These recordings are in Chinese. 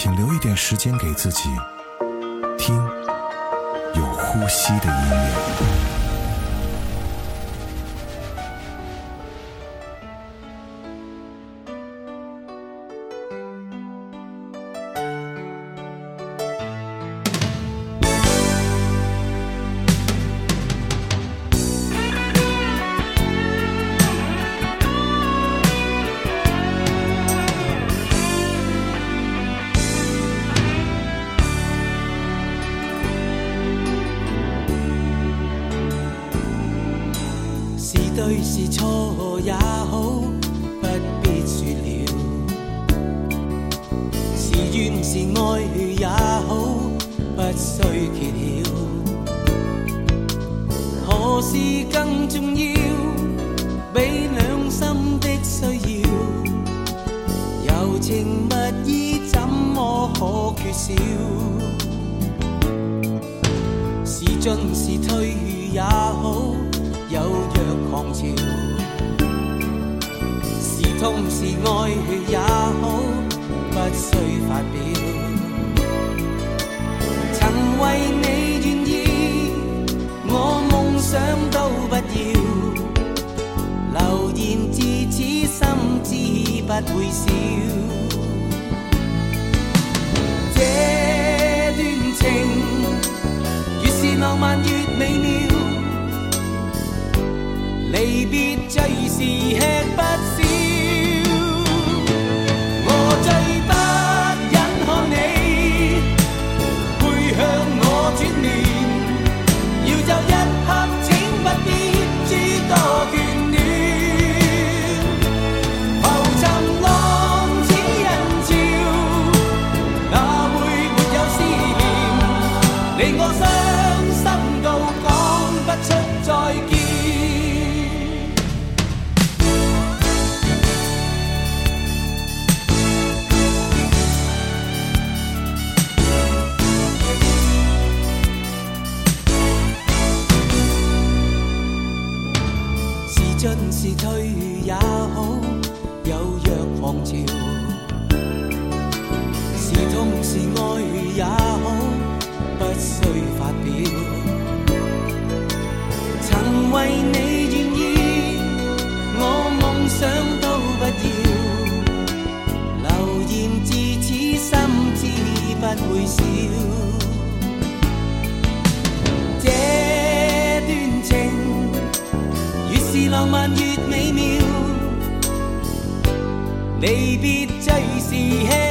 请留一点时间给自己，听有呼吸的音乐。情蜜意怎么可缺少？是进是退也好，有若狂潮。是痛是爱也好，不需發表。曾為你願意，我夢想都不要。流言此心知不会少。这段情越是浪漫越美妙，离别最是吃不消。不会少。这段情越是浪漫越美妙，离别最是吃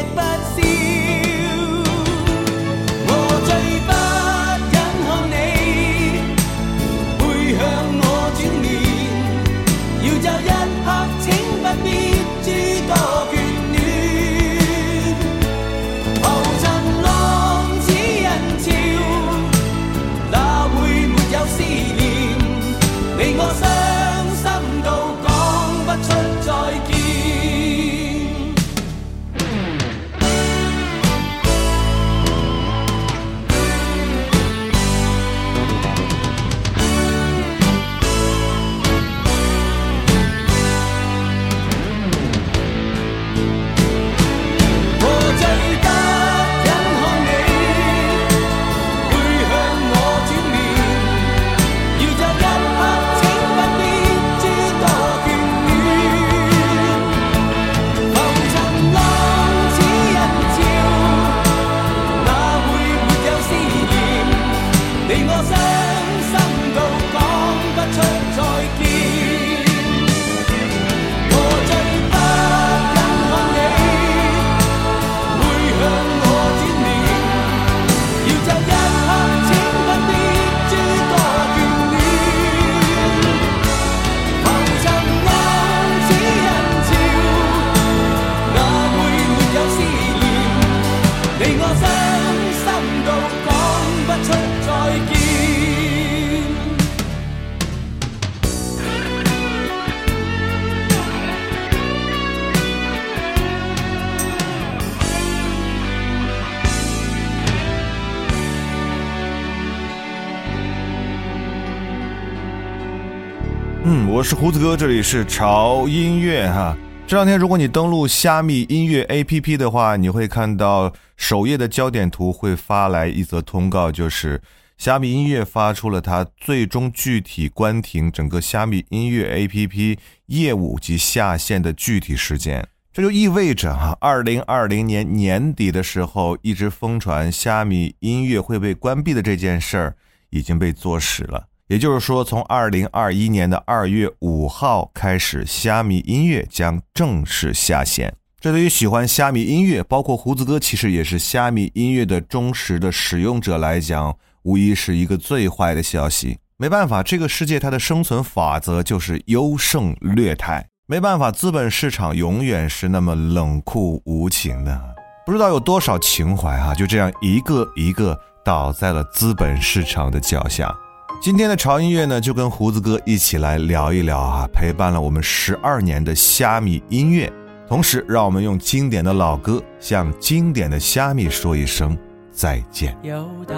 是胡子哥，这里是潮音乐哈。这两天，如果你登录虾米音乐 APP 的话，你会看到首页的焦点图会发来一则通告，就是虾米音乐发出了它最终具体关停整个虾米音乐 APP 业务及下线的具体时间。这就意味着哈，二零二零年年底的时候，一直疯传虾米音乐会被关闭的这件事儿已经被坐实了。也就是说，从二零二一年的二月五号开始，虾米音乐将正式下线。这对于喜欢虾米音乐，包括胡子哥，其实也是虾米音乐的忠实的使用者来讲，无疑是一个最坏的消息。没办法，这个世界它的生存法则就是优胜劣汰。没办法，资本市场永远是那么冷酷无情的。不知道有多少情怀啊，就这样一个一个倒在了资本市场的脚下。今天的潮音乐呢，就跟胡子哥一起来聊一聊啊，陪伴了我们十二年的虾米音乐。同时，让我们用经典的老歌向经典的虾米说一声再见。又到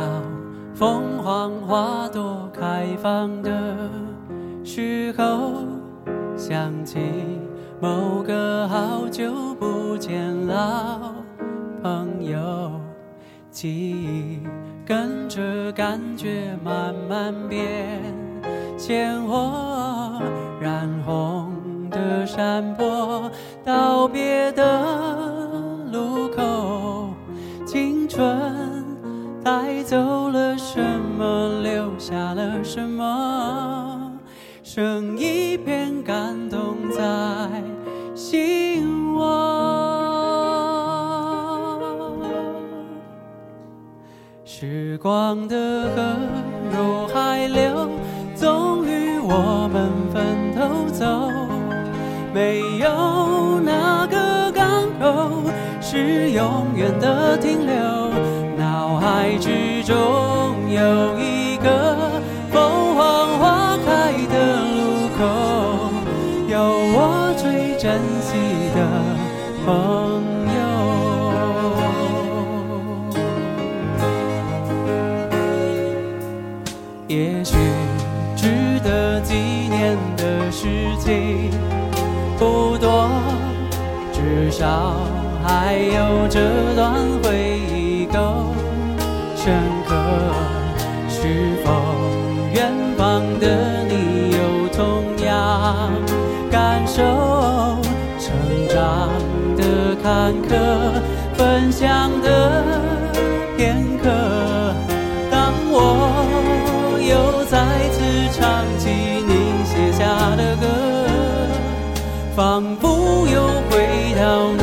凤凰花朵开放的时候，想起某个好久不见老朋友，记忆。跟着感觉慢慢变鲜活，染红的山坡，道别的路口，青春带走了什么，留下了什么，剩一片感动在心窝。时光的河入海流，终于我们分头走。没有哪个港口是永远的停留。脑海之中有一个凤凰花开的路口，有我最珍惜的朋少还有这段回忆够深刻。是否远方的你有同样感受？成长的坎坷，分享的 down.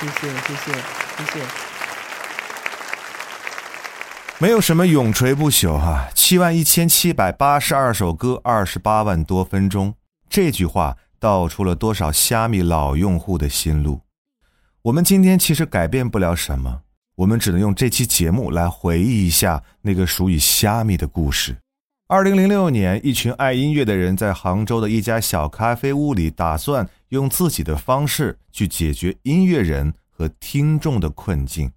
谢谢谢谢谢。谢没有什么永垂不朽哈七万一千七百八十二首歌二十八万多分钟。这句话道出了多少虾米老用户的心路。我们今天其实改变不了什么我们只能用这期节目来回忆一下那个属于虾米的故事。二零零六年，一群爱音乐的人在杭州的一家小咖啡屋里，打算用自己的方式去解决音乐人和听众的困境。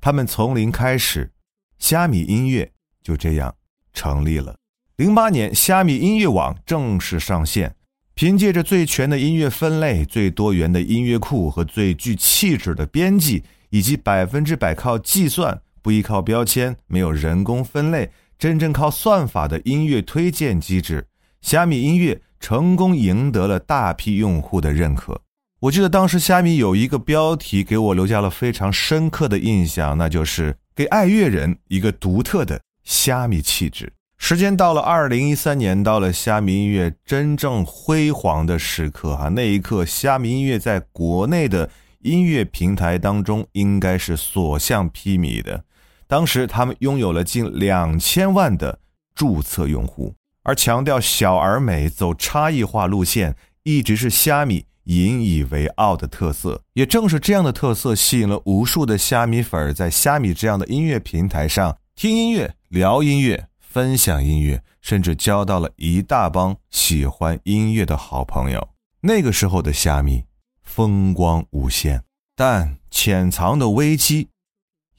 他们从零开始。虾米音乐就这样成立了。零八年，虾米音乐网正式上线。凭借着最全的音乐分类、最多元的音乐库和最具气质的编辑，以及百分之百靠计算、不依靠标签、没有人工分类、真正靠算法的音乐推荐机制，虾米音乐成功赢得了大批用户的认可。我记得当时虾米有一个标题给我留下了非常深刻的印象，那就是。给爱乐人一个独特的虾米气质。时间到了二零一三年，到了虾米音乐真正辉煌的时刻哈，那一刻，虾米音乐在国内的音乐平台当中应该是所向披靡的。当时他们拥有了近两千万的注册用户，而强调小而美、走差异化路线，一直是虾米。引以为傲的特色，也正是这样的特色，吸引了无数的虾米粉儿在虾米这样的音乐平台上听音乐、聊音乐、分享音乐，甚至交到了一大帮喜欢音乐的好朋友。那个时候的虾米风光无限，但潜藏的危机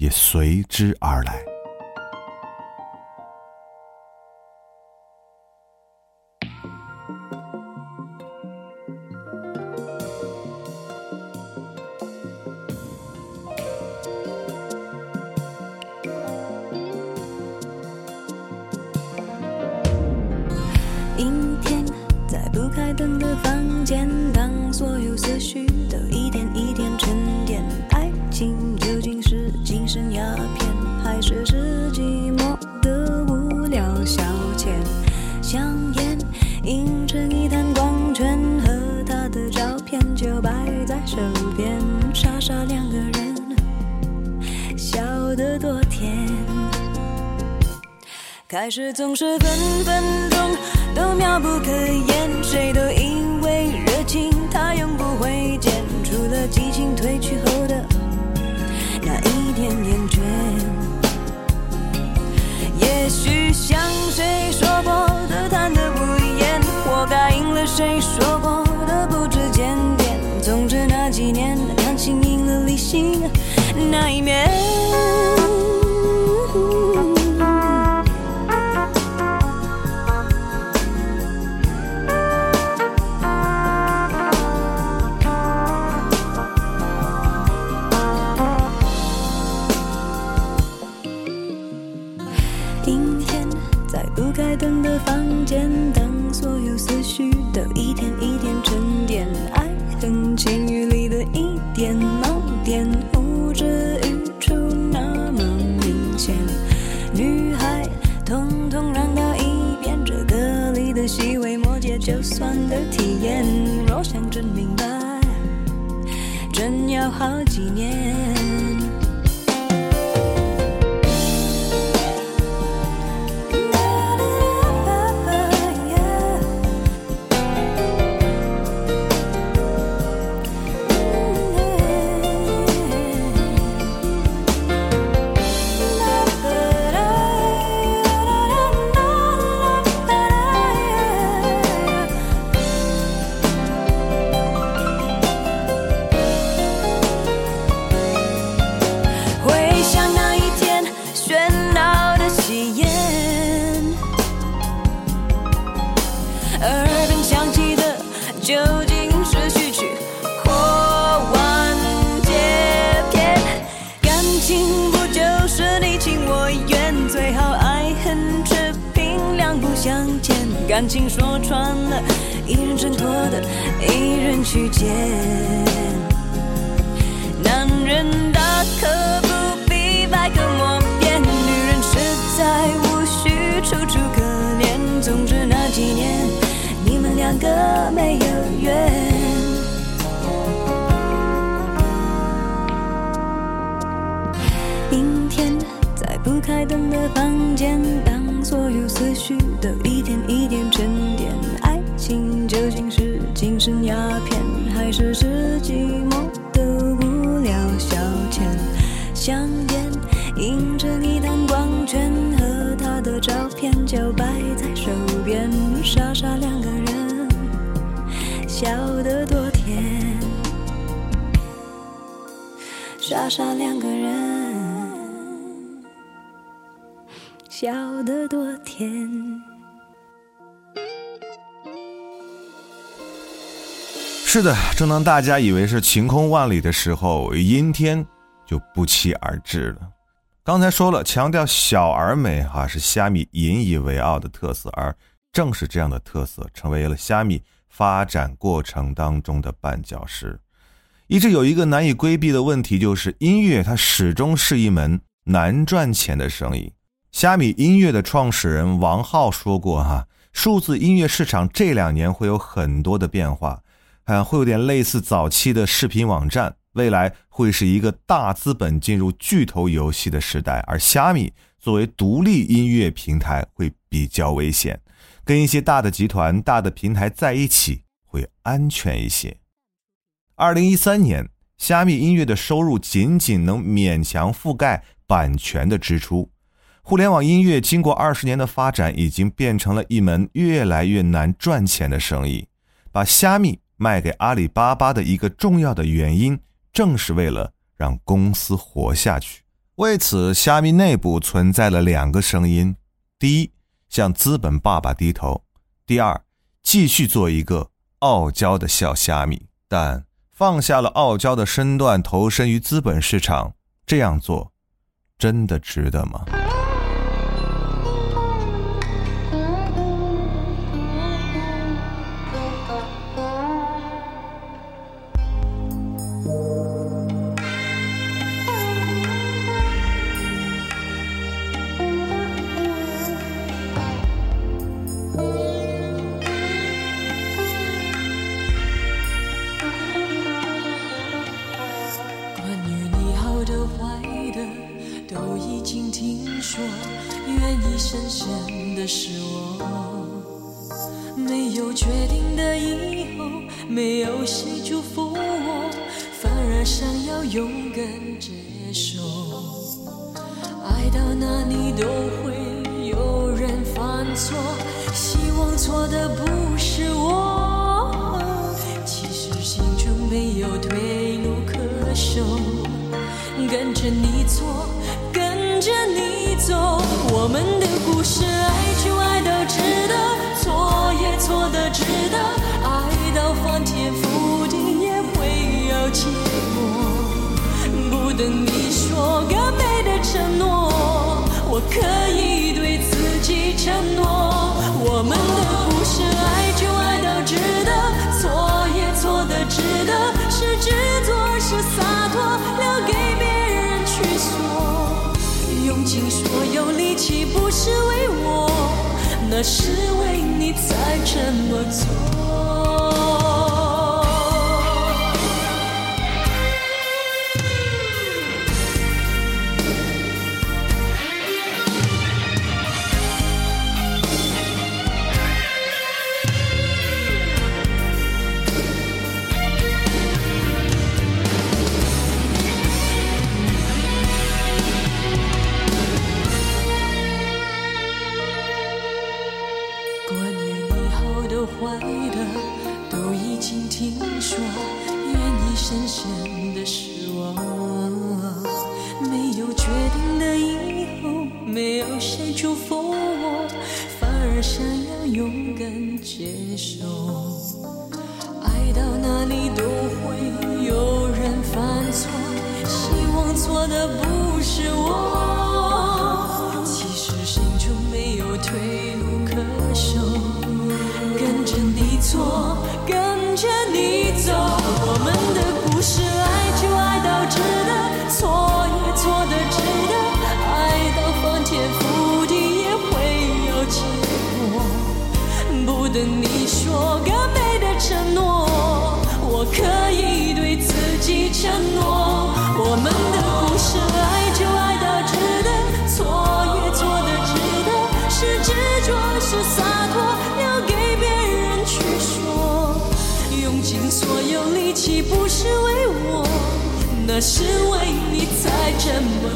也随之而来。房间，当所有思绪都一点一点沉淀，爱情究竟是精神鸦片，还是是寂寞的无聊消遣？香烟映着你弹光圈和他的照片就摆在手边，傻傻两个人，笑得多甜。傻傻两笑得多甜。是的，正当大家以为是晴空万里的时候，阴天就不期而至了。刚才说了，强调小而美哈、是虾米引以为傲的特色，而正是这样的特色，成为了虾米发展过程当中的绊脚石。一直有一个难以规避的问题，就是音乐它始终是一门难赚钱的生意。虾米音乐的创始人王浩说过哈、数字音乐市场这两年会有很多的变化。啊，会有点类似早期的视频网站，未来会是一个大资本进入巨头游戏的时代，而虾米作为独立音乐平台会比较危险，跟一些大的集团、大的平台在一起会安全一些。二零一三年，虾米音乐的收入仅仅能勉强覆盖版权的支出。互联网音乐经过二十年的发展，已经变成了一门越来越难赚钱的生意，把虾米。卖给阿里巴巴的一个重要的原因，正是为了让公司活下去。为此，虾米内部存在了两个声音：第一，向资本爸爸低头；第二，继续做一个傲娇的小虾米。但放下了傲娇的身段，投身于资本市场，这样做真的值得吗？要勇敢接受。爱到哪里都会有人犯错，希望错的不是我。其实心中没有退路可守，跟着你错，跟着你走，我们的故事爱就爱到值得，等你说个美的承诺，我可以对自己承诺，我们的故事爱就爱到值得，错也错的值得，是执着是洒脱，留给别人去说。用尽所有力气不是为我，那是为你才这么做。勇敢接受。爱到哪里都会有人犯错，希望错的不是我。其实心中没有退路可守，跟着你错，跟着你走，承诺我们的故事爱就爱到值得错也错的值得是执着是洒脱留给别人去说。用尽所有力气不是为我那是为你才这么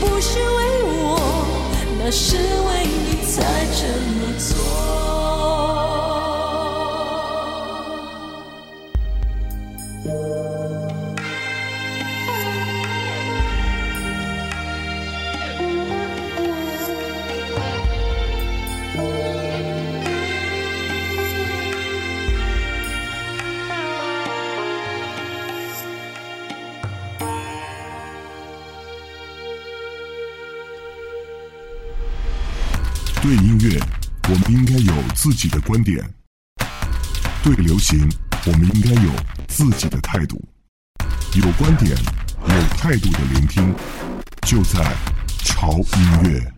不是为我，那是为你才这么做。观点；对流行，我们应该有自己的态度。有观点、有态度的聆听，就在潮音乐。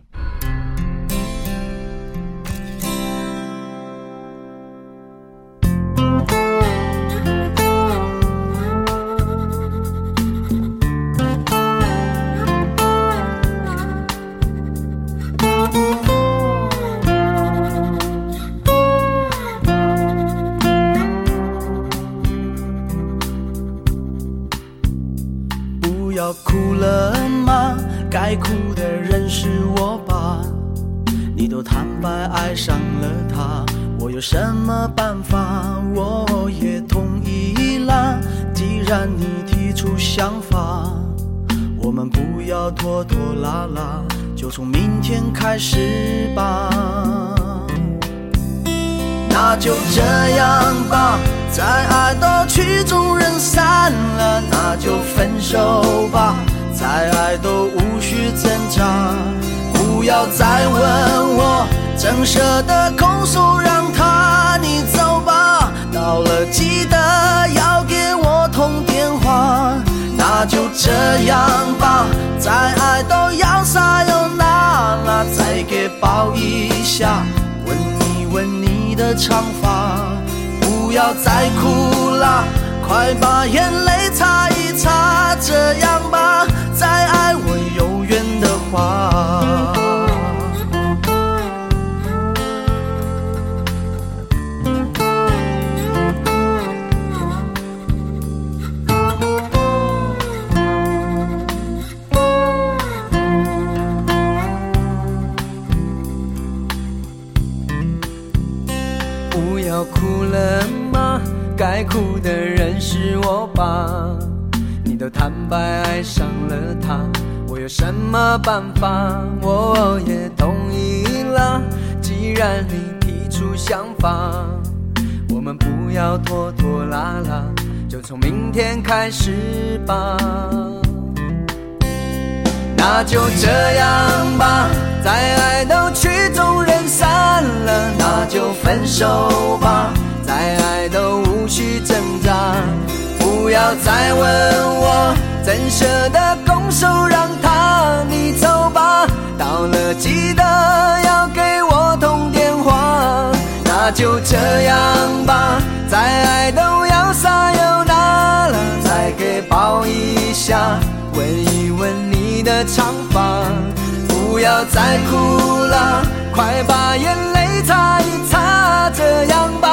我们不要拖拖拉拉，就从明天开始吧。那就这样吧，再爱到曲终人散了，那就分手吧，再爱都无需挣扎。不要再问我，怎舍得空手让他你走吧。到了记得要给我通电话。那就这样吧，再爱都要撒又那拉，再给抱一下，吻一吻你的长发。不要再哭啦，快把眼泪擦一擦，这样吧，再爱我有缘的话。了吗？该哭的人是我吧？你都坦白爱上了他，我有什么办法？我也同意了。既然你提出想法，我们不要拖拖拉拉，就从明天开始吧。那就这样吧，再爱都曲终人散了，那就分手吧，去挣扎。不要再问我，怎舍得拱手让他你走吧。到了记得要给我通电话。那就这样吧，再爱都要撒又那拉，再给抱一下，吻一吻你的长发。不要再哭了，快把眼泪擦一擦，这样吧，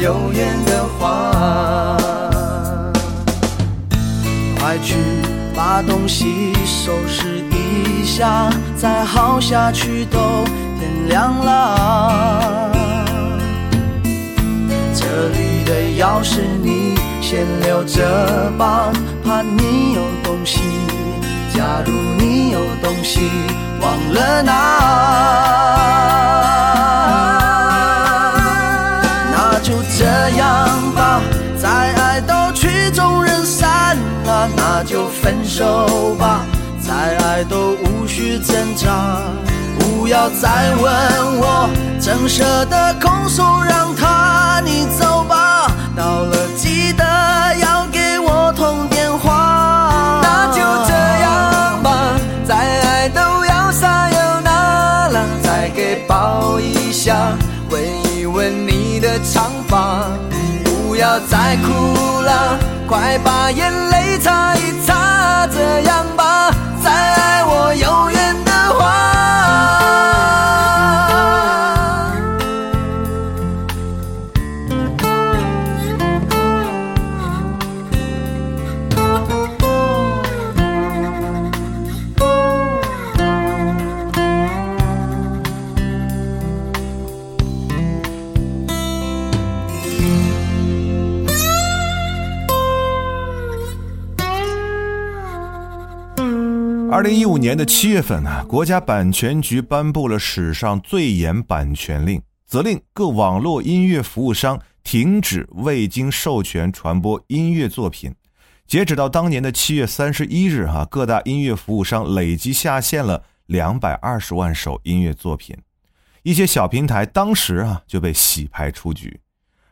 有缘的话。快去把东西收拾一下，再耗下去都天亮了。这里的钥匙你先留着吧，怕你有东西。假如你有东西忘了拿，样吧，再爱都曲终人散了，那就分手吧，再爱都无需挣扎。不要再问我，怎舍得空手让他你走吧。到了记得快把眼泪擦一擦，二零一五年的七月份呢，国家版权局颁布了史上最严版权令，责令各网络音乐服务商停止未经授权传播音乐作品。截止到当年的七月三十一日，哈，各大音乐服务商累计下线了两百二十万首音乐作品，一些小平台当时啊就被洗牌出局。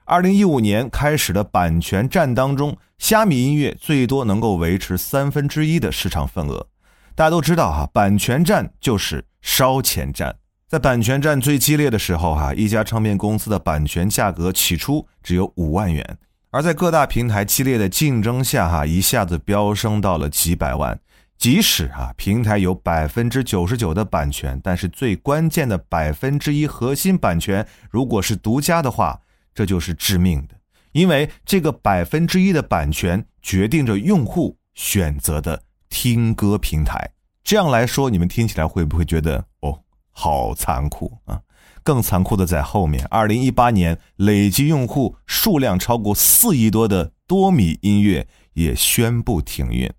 二零一五年开始的版权战当中，虾米音乐最多能够维持三分之一的市场份额。大家都知道哈，版权战就是烧钱战。在版权战最激烈的时候哈，一家唱片公司的版权价格起初只有五万元，而在各大平台激烈的竞争下哈，一下子飙升到了几百万。即使啊，平台有百分之九十九的版权，但是最关键的百分之一核心版权，如果是独家的话，这就是致命的，因为这个百分之一的版权决定着用户选择的听歌平台。这样来说，你们听起来会不会觉得哦，好残酷啊？更残酷的在后面。二零一八年，累计用户数量超过四亿多的多米音乐也宣布停运。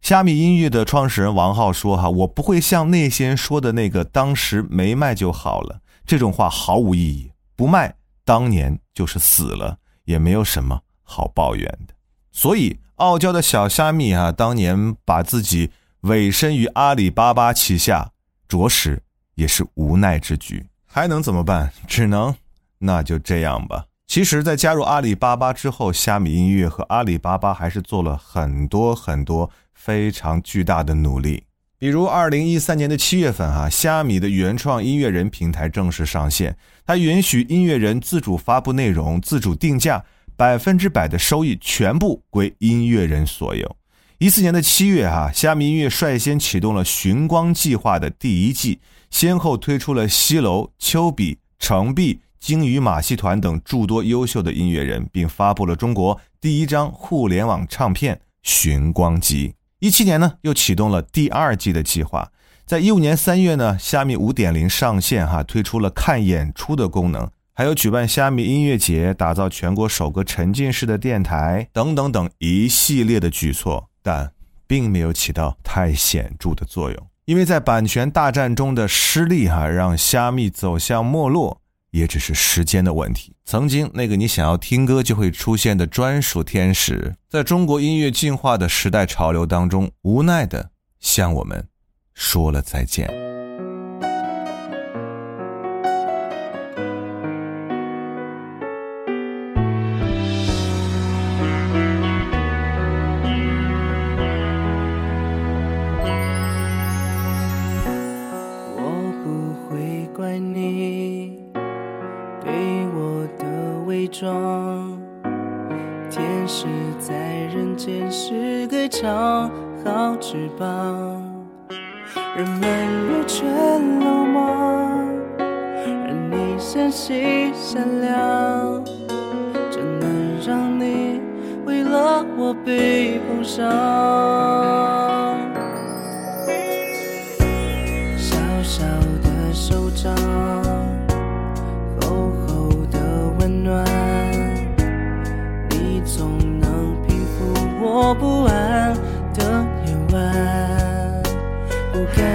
虾米音乐的创始人王浩说：“哈，我不会像那些人说的那个当时没卖就好了，这种话毫无意义。不卖。”当年就是死了，也没有什么好抱怨的。所以，傲娇的小虾米啊，当年把自己委身于阿里巴巴旗下，着实也是无奈之举。还能怎么办？只能那就这样吧。其实，在加入阿里巴巴之后，虾米音乐和阿里巴巴还是做了很多很多非常巨大的努力。比如，二零一三年的七月份，哈，虾米的原创音乐人平台正式上线，它允许音乐人自主发布内容、自主定价，百分之百的收益全部归音乐人所有。一四年的七月，哈，虾米音乐率先启动了寻光计划的第一季，先后推出了西楼、丘比、程璧、鲸鱼马戏团等诸多优秀的音乐人，并发布了中国第一张互联网唱片《寻光集》。一七年呢，又启动了第二季的计划。在一五年三月呢，虾米五点零上线，哈，推出了看演出的功能，还有举办虾米音乐节，打造全国首个沉浸式的电台，等等等一系列的举措，但并没有起到太显著的作用。因为在版权大战中的失利，哈，让虾米走向没落。也只是时间的问题。曾经那个你想要听歌就会出现的专属天使，在中国音乐进化的时代潮流当中，无奈的向我们说了再见。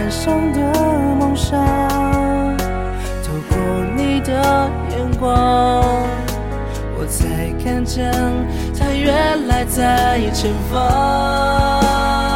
上的梦想透过你的眼光我才看见它原来在前方。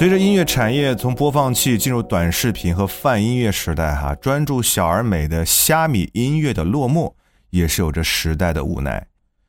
随着音乐产业从播放器进入短视频和泛音乐时代，哈，专注小而美的虾米音乐的落幕，也是有着时代的无奈。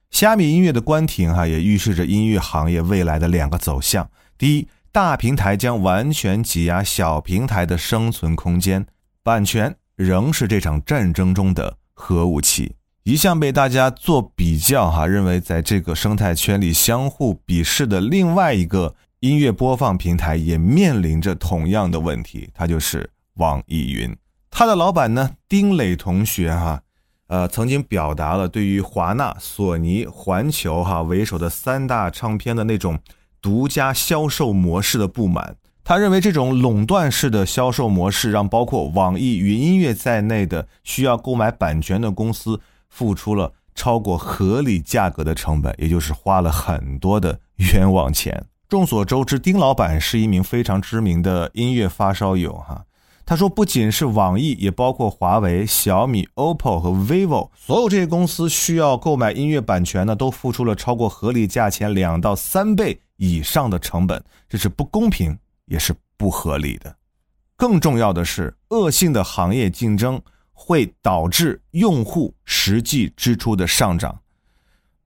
虾米音乐的关停，哈，也预示着音乐行业未来的两个走向：第一，大平台将完全挤压小平台的生存空间，版权仍是这场战争中的核武器。一向被大家做比较，哈，认为在这个生态圈里相互鄙视的另外一个。音乐播放平台也面临着同样的问题，它就是网易云。它的老板呢，丁磊同学哈，呃，曾经表达了对于华纳、索尼、环球哈为首的三大唱片的那种独家销售模式的不满。他认为这种垄断式的销售模式，让包括网易云音乐在内的需要购买版权的公司付出了超过合理价格的成本，也就是花了很多的冤枉钱。众所周知，丁老板是一名非常知名的音乐发烧友哈。他说，不仅是网易，也包括华为、小米、OPPO 和 vivo，所有这些公司需要购买音乐版权呢，都付出了超过合理价钱两到三倍以上的成本，这是不公平，也是不合理的。更重要的是，恶性的行业竞争会导致用户实际支出的上涨。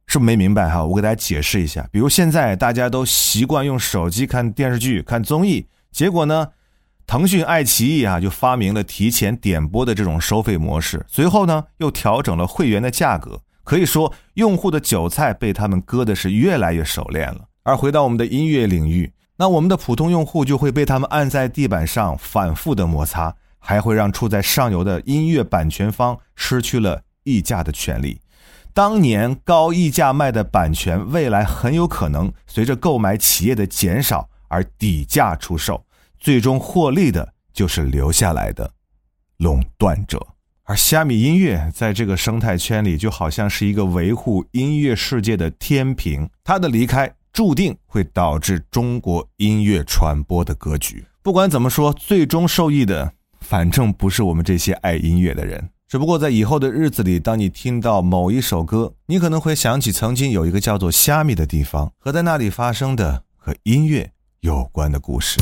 是不没明白哈？我给大家解释一下。比如现在大家都习惯用手机看电视剧、看综艺，结果呢，腾讯、爱奇艺啊就发明了提前点播的这种收费模式，随后呢又调整了会员的价格。可以说，用户的韭菜被他们割的是越来越熟练了。而回到我们的音乐领域，那我们的普通用户就会被他们按在地板上反复的摩擦，还会让处在上游的音乐版权方失去了议价的权利。当年高溢价卖的版权，未来很有可能随着购买企业的减少而底价出售，最终获利的就是留下来的垄断者。而虾米音乐在这个生态圈里，就好像是一个维护音乐世界的天平，它的离开注定会导致中国音乐传播的格局。不管怎么说，最终受益的，反正不是我们这些爱音乐的人。只不过在以后的日子里，当你听到某一首歌，你可能会想起曾经有一个叫做虾米的地方和在那里发生的和音乐有关的故事。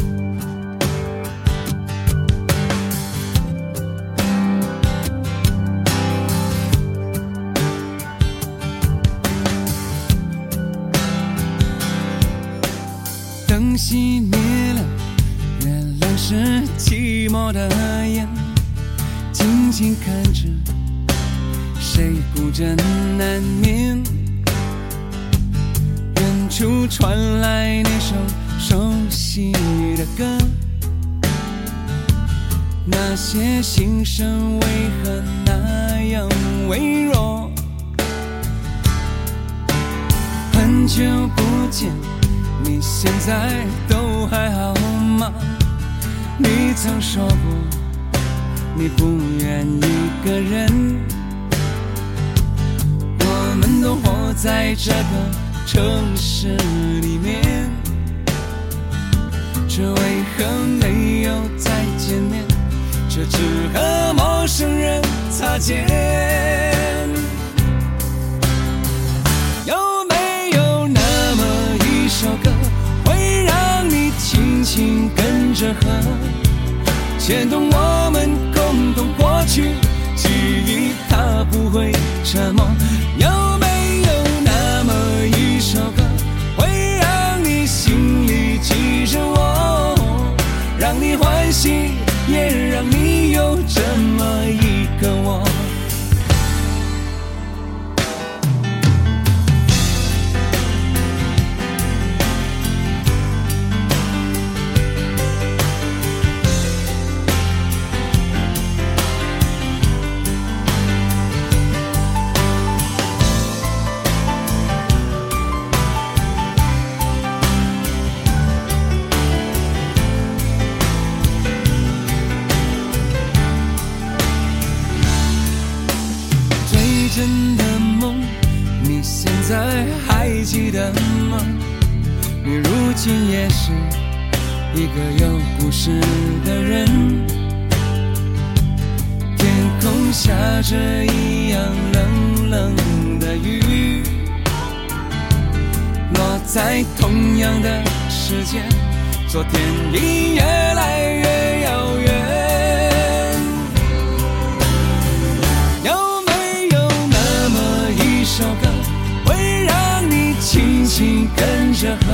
灯熄灭了，月亮是寂寞的眼，静看着谁孤枕难眠。远处传来那首熟悉的歌，那些心声为何那样微弱？很久不见，你现在都还好吗？你曾说过，你不愿一个人。我们都活在这个城市里面，这为何没有再见面？这只和陌生人擦肩。有没有那么一首歌，会让你轻轻跟着和，牵动我们共同过去记忆，它不会沉默。有没有那么一首歌，会让你心里记着我，让你欢喜，也让你有这么一个我？同样的时间，昨天已越来越遥远。有没有那么一首歌，会让你轻轻跟着和，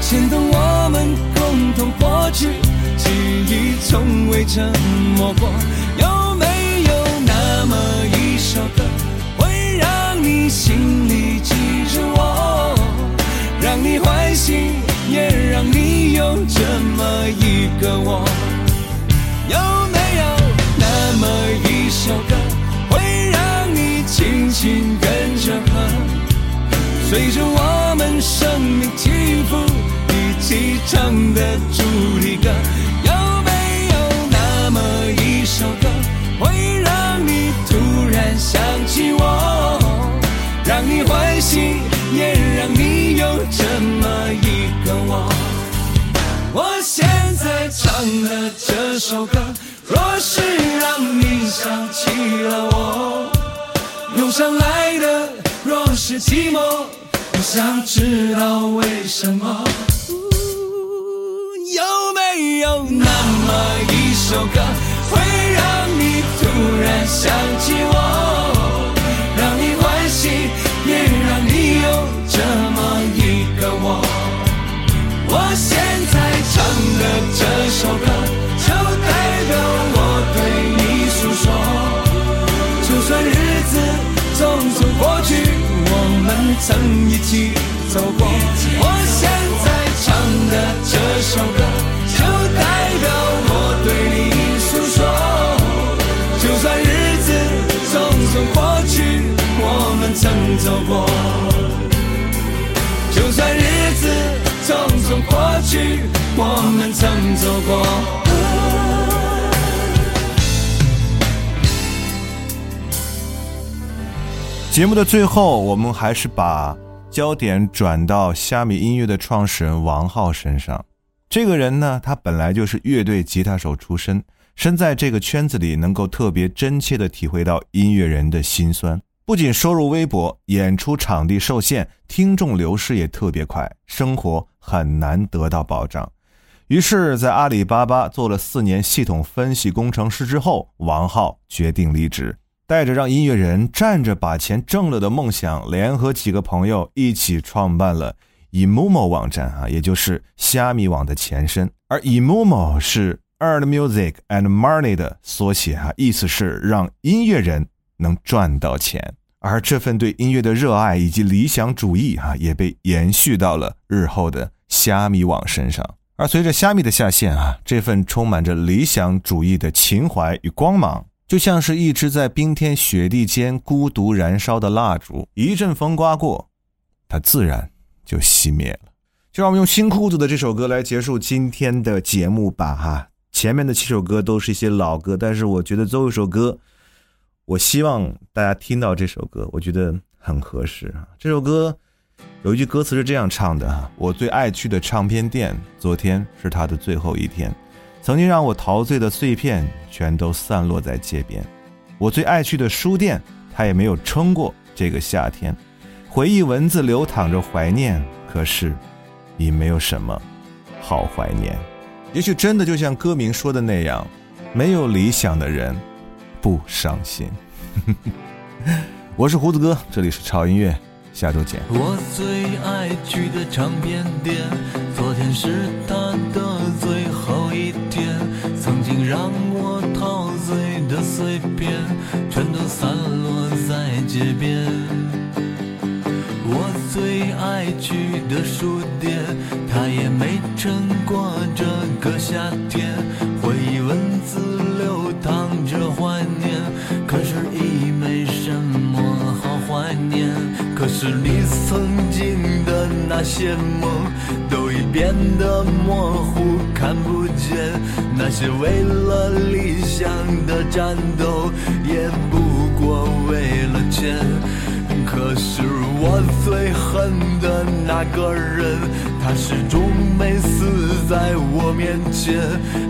牵动我们共同过去，记忆从未沉默过。有没有那么一首歌，会让你心里记，让你欢喜，也让你有这么一个我？有没有那么一首歌，会让你轻轻跟着和，随着我们生命起伏，一起唱的主题歌？唱的这首歌，若是让你想起了我，涌上来的若是寂寞，我想知道为什么。有没有那么一首歌，会让你突然想起我，首歌，就代表我对你诉说。就算日子匆匆过去，我们曾一起走过。我现在唱的这首歌，就代表我对你诉说。就算日子匆匆过去，我们曾走过。就算日子匆匆过去，我们曾走过。节目的最后，我们还是把焦点转到虾米音乐的创始人王浩身上。这个人呢，他本来就是乐队吉他手出身，身在这个圈子里，能够特别真切地体会到音乐人的心酸。不仅收入微薄，演出场地受限，听众流失也特别快，生活很难得到保障。于是，在阿里巴巴做了四年系统分析工程师之后，王浩决定离职，带着让音乐人站着把钱挣了的梦想，联合几个朋友一起创办了 eMomo 网站啊，也就是虾米网的前身。而 eMomo 是 Earn Music and Money 的缩写啊，意思是让音乐人能赚到钱。而这份对音乐的热爱以及理想主义啊，也被延续到了日后的虾米网身上。而随着虾米的下线啊，这份充满着理想主义的情怀与光芒，就像是一支在冰天雪地间孤独燃烧的蜡烛，一阵风刮过，它自然就熄灭了。就让我们用新裤子的这首歌来结束今天的节目吧！哈，前面的七首歌都是一些老歌，但是我觉得最后一首歌。我希望大家听到这首歌，我觉得很合适啊。这首歌有一句歌词是这样唱的：“我最爱去的唱片店，昨天是他的最后一天，曾经让我陶醉的碎片全都散落在街边。我最爱去的书店，他也没有撑过这个夏天。回忆文字流淌着怀念，可是已没有什么好怀念。也许真的就像歌名说的那样，没有理想的人。”不伤心。我是胡子哥，这里是潮音乐，下周见。我最爱去的唱片店，昨天是他的最后一天。曾经让我陶醉的碎片，全都散落在街边。我最爱去的书店，它也没撑过这个夏天。那些梦，都已变得模糊，看不见。那些为了理想的战斗，也不过为了钱。可是我最恨的那个人，他始终没死在我面前，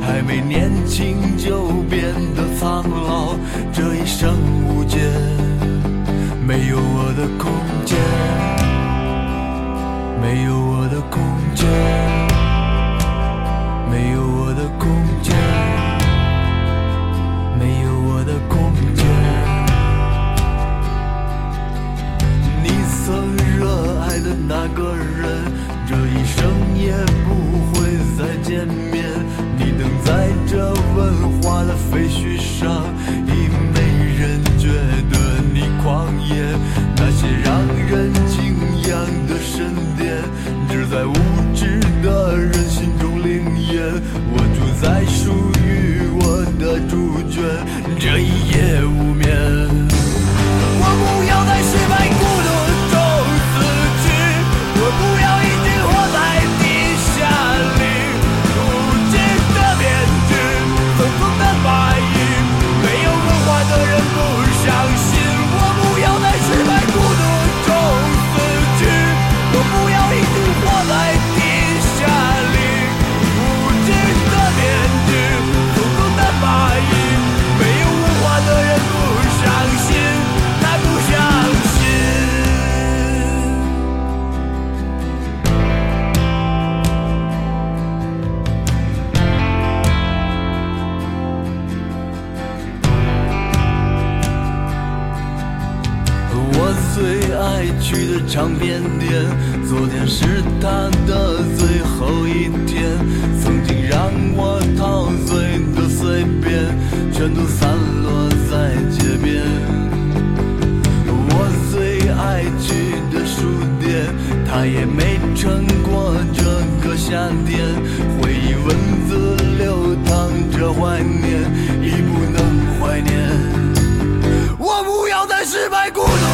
还没年轻就变得苍老，这一生无解，没有我的空间，没有我的空间，没有我的空间，没有我的空间。你曾热爱的那个人，这一生也不会再见面。你等在这文化的废墟失败孤独。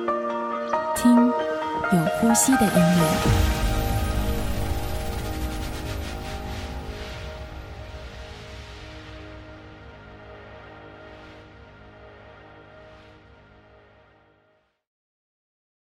听有呼吸的音乐。